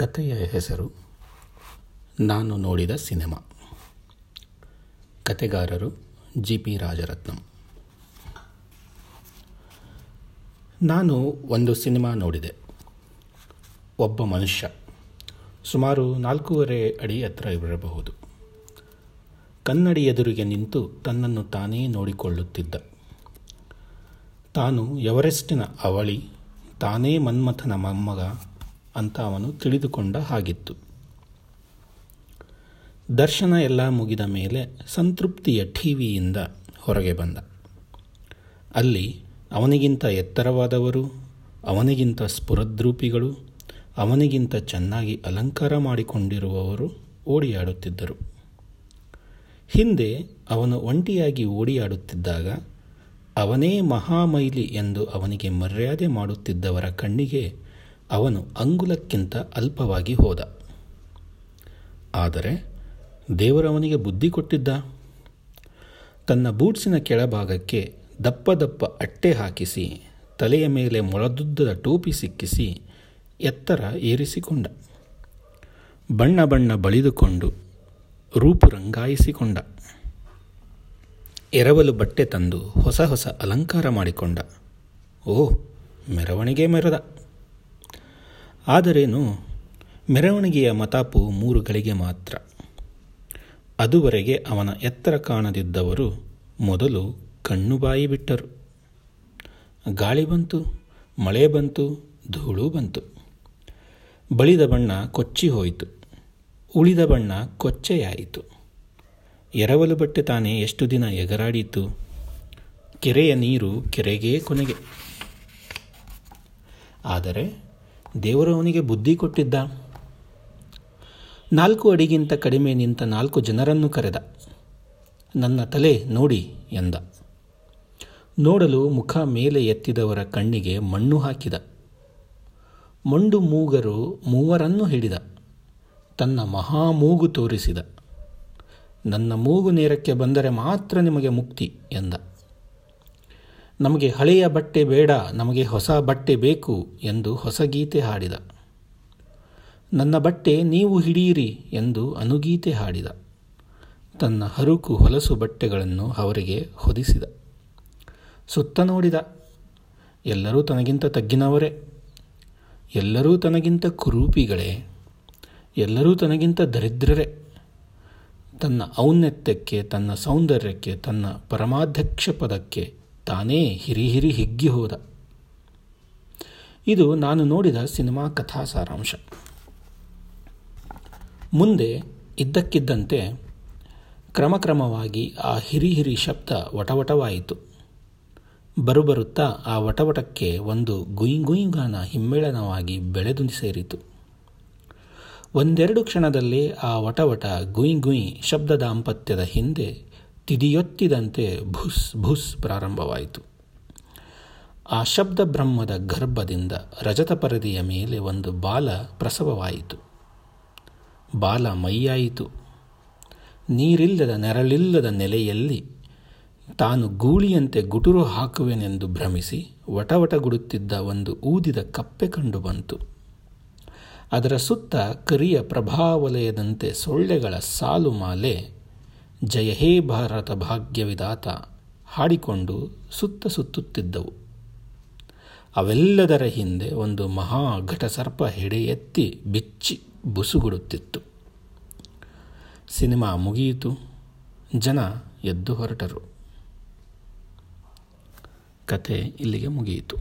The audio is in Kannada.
ಕಥೆಯ ಹೆಸರು, ನಾನು ನೋಡಿದ ಸಿನಿಮಾ. ಕತೆಗಾರರು ಜಿ ಪಿ ರಾಜರತ್ನಂ. ನಾನು ಒಂದು ಸಿನಿಮಾ ನೋಡಿದೆ. ಒಬ್ಬ ಮನುಷ್ಯ, ಸುಮಾರು ನಾಲ್ಕೂವರೆ ಅಡಿ ಹತ್ರ ಇರಬಹುದು. ಕನ್ನಡಿ ಎದುರಿಗೆ ನಿಂತು ತನ್ನನ್ನು ತಾನೇ ನೋಡಿಕೊಳ್ಳುತ್ತಿದ್ದ. ತಾನು ಎವರೆಸ್ಟಿನ ಅವಳಿ, ತಾನೇ ಮನ್ಮಥನ ಮೊಮ್ಮಗ ಅಂತ ಅವನು ತಿಳಿದುಕೊಂಡ ಹಾಗಿತ್ತು. ದರ್ಶನ ಎಲ್ಲ ಮುಗಿದ ಮೇಲೆ ಸಂತೃಪ್ತಿಯ ಟಿವಿಯಿಂದ ಹೊರಗೆ ಬಂದ. ಅಲ್ಲಿ ಅವನಿಗಿಂತ ಎತ್ತರವಾದವರು, ಅವನಿಗಿಂತ ಸ್ಫುರದ್ರೂಪಿಗಳು, ಅವನಿಗಿಂತ ಚೆನ್ನಾಗಿ ಅಲಂಕಾರ ಮಾಡಿಕೊಂಡಿರುವವರು ಓಡಿಯಾಡುತ್ತಿದ್ದರು. ಹಿಂದೆ ಅವನು ಒಂಟಿಯಾಗಿ ಓಡಿಯಾಡುತ್ತಿದ್ದಾಗ ಅವನೇ ಮಹಾಮೈಲಿ ಎಂದು ಅವನಿಗೆ ಮರ್ಯಾದೆ ಮಾಡುತ್ತಿದ್ದವರ ಕಣ್ಣಿಗೆ ಅವನು ಅಂಗುಲಕ್ಕಿಂತ ಅಲ್ಪವಾಗಿ ಹೋದ. ಆದರೆ ದೇವರವನಿಗೆ ಬುದ್ಧಿ ಕೊಟ್ಟಿದ್ದ? ತನ್ನ ಬೂಟ್ಸಿನ ಕೆಳಭಾಗಕ್ಕೆ ದಪ್ಪ ದಪ್ಪ ಅಟ್ಟೆ ಹಾಕಿಸಿ, ತಲೆಯ ಮೇಲೆ ಮೊಳದುದ್ದದ ಟೋಪಿ ಸಿಕ್ಕಿಸಿ ಎತ್ತರ ಏರಿಸಿಕೊಂಡ. ಬಣ್ಣ ಬಣ್ಣ ಬಳಿದುಕೊಂಡು ರೂಪು ರಂಗಾಯಿಸಿಕೊಂಡ. ಎರವಲು ಬಟ್ಟೆ ತಂದು ಹೊಸ ಹೊಸ ಅಲಂಕಾರ ಮಾಡಿಕೊಂಡ. ಓ ಮೆರವಣಿಗೆ ಮೆರೆದ. ಆದರೇನು? ಮೆರವಣಿಗೆಯ ಮತಾಪು ಮೂರು ಗಳಿಗೆ ಮಾತ್ರ. ಅದುವರೆಗೆ ಅವನ ಎತ್ತರ ಕಾಣದಿದ್ದವರು ಮೊದಲು ಕಣ್ಣು ಬಾಯಿ ಬಿಟ್ಟರು. ಗಾಳಿ ಬಂತು, ಮಳೆ ಬಂತು, ಧೂಳು ಬಂತು. ಬಳಿದ ಬಣ್ಣ ಕೊಚ್ಚಿ ಹೋಯಿತು, ಉಳಿದ ಬಣ್ಣ ಕೊಚ್ಚೆಯಾಯಿತು. ಎರವಲು ಬಟ್ಟೆ ತಾನೇ ಎಷ್ಟು ದಿನ ಎಗರಾಡಿತು? ಕೆರೆಯ ನೀರು ಕೆರೆಗೇ ಕೊನೆಗೆ. ಆದರೆ ದೇವರು ಅವನಿಗೆ ಬುದ್ಧಿ ಕೊಟ್ಟಿದ್ದ. ನಾಲ್ಕು ಅಡಿಗಿಂತ ಕಡಿಮೆ ನಿಂತ ನಾಲ್ಕು ಜನರನ್ನು ಕರೆದ. ನನ್ನ ತಲೆ ನೋಡಿ ಎಂದ. ನೋಡಲು ಮುಖ ಮೇಲೆ ಎತ್ತಿದವರ ಕಣ್ಣಿಗೆ ಮಣ್ಣು ಹಾಕಿದ. ಮಂಡು ಮೂಗರು ಮೂವರನ್ನು ಹಿಡಿದ. ತನ್ನ ಮಹಾ ಮೂಗು ತೋರಿಸಿದ. ನನ್ನ ಮೂಗು ನೇರಕ್ಕೆ ಬಂದರೆ ಮಾತ್ರ ನಿಮಗೆ ಮುಕ್ತಿ ಎಂದ. ನಮಗೆ ಹಳೆಯ ಬಟ್ಟೆ ಬೇಡ, ನಮಗೆ ಹೊಸ ಬಟ್ಟೆ ಬೇಕು ಎಂದು ಹೊಸ ಗೀತೆ ಹಾಡಿದ. ನನ್ನ ಬಟ್ಟೆ ನೀವು ಹಿಡಿಯಿರಿ ಎಂದು ಅನುಗೀತೆ ಹಾಡಿದ. ತನ್ನ ಹರುಕು ಹೊಲಸು ಬಟ್ಟೆಗಳನ್ನು ಅವರಿಗೆ ಹೊದಿಸಿದ. ಸುತ್ತ ನೋಡಿದ. ಎಲ್ಲರೂ ತನಗಿಂತ ತಗ್ಗಿನವರೇ. ಎಲ್ಲರೂ ತನಗಿಂತ ಕುರೂಪಿಗಳೇ. ಎಲ್ಲರೂ ತನಗಿಂತ ದರಿದ್ರರೇ. ತನ್ನ ಔನ್ನತ್ಯಕ್ಕೆ, ತನ್ನ ಸೌಂದರ್ಯಕ್ಕೆ, ತನ್ನ ಪರಮಾಧ್ಯಕ್ಷ ಪದಕ್ಕೆ ತಾನೇ ಹಿರಿ ಹಿರಿ ಹಿಗ್ಗಿ ಹೋದ. ಇದು ನಾನು ನೋಡಿದ ಸಿನಿಮಾ ಕಥಾ ಸಾರಾಂಶ. ಮುಂದೆ ಇದ್ದಕ್ಕಿದ್ದಂತೆ ಕ್ರಮಕ್ರಮವಾಗಿ ಆ ಹಿರಿ ಹಿರಿ ಶಬ್ದ ವಟವಟವಾಯಿತು. ಬರುಬರುತ್ತಾ ಆ ವಟವಟಕ್ಕೆ ಒಂದು ಗುಯ್ ಗುಯ್ಗಾನ ಹಿಮ್ಮೇಳನವಾಗಿ ಬೆಳೆದು ಸೇರಿತು. ಒಂದೆರಡು ಕ್ಷಣದಲ್ಲಿ ಆ ವಟವಟ ಗುಯ್ ಗುಯ್ ಶಬ್ದ ದಾಂಪತ್ಯದ ಹಿಂದೆ ತಿದಿಯೊತ್ತಿದಂತೆ ಭುಸ್ ಭುಸ್ ಪ್ರಾರಂಭವಾಯಿತು. ಆ ಶಬ್ದ ಬ್ರಹ್ಮದ ಗರ್ಭದಿಂದ ರಜತ ಪರದೆಯ ಮೇಲೆ ಒಂದು ಬಾಲ ಪ್ರಸವವಾಯಿತು. ಬಾಲ ಮೈಯಾಯಿತು. ನೀರಿಲ್ಲದ ನೆರಳಿಲ್ಲದ ನೆಲೆಯಲ್ಲಿ ತಾನು ಗೂಳಿಯಂತೆ ಗುಟುರು ಹಾಕುವೆನೆಂದು ಭ್ರಮಿಸಿ ವಟವಟಗುಡುತ್ತಿದ್ದ ಒಂದು ಊದಿದ ಕಪ್ಪೆ ಕಂಡು ಬಂತು. ಅದರ ಸುತ್ತ ಕರಿಯ ಪ್ರಭಾವಲಯದಂತೆ ಸೊಳ್ಳೆಗಳ ಸಾಲು ಮಾಲೆ ಜಯ ಹೇ ಭಾರತ ಭಾಗ್ಯವಿದಾತ ಹಾಡಿಕೊಂಡು ಸುತ್ತ ಸುತ್ತುತ್ತಿದ್ದವು. ಅವೆಲ್ಲದರ ಹಿಂದೆ ಒಂದು ಮಹಾ ಘಟಸರ್ಪ ಹೆಡೆ ಎತ್ತಿ ಬಿಚ್ಚಿ ಬುಸುಗುಡುತ್ತಿತ್ತು. ಸಿನಿಮಾ ಮುಗಿಯಿತು. ಜನ ಎದ್ದು ಹೊರಟರು. ಕತೆ ಇಲ್ಲಿಗೆ ಮುಗಿಯಿತು.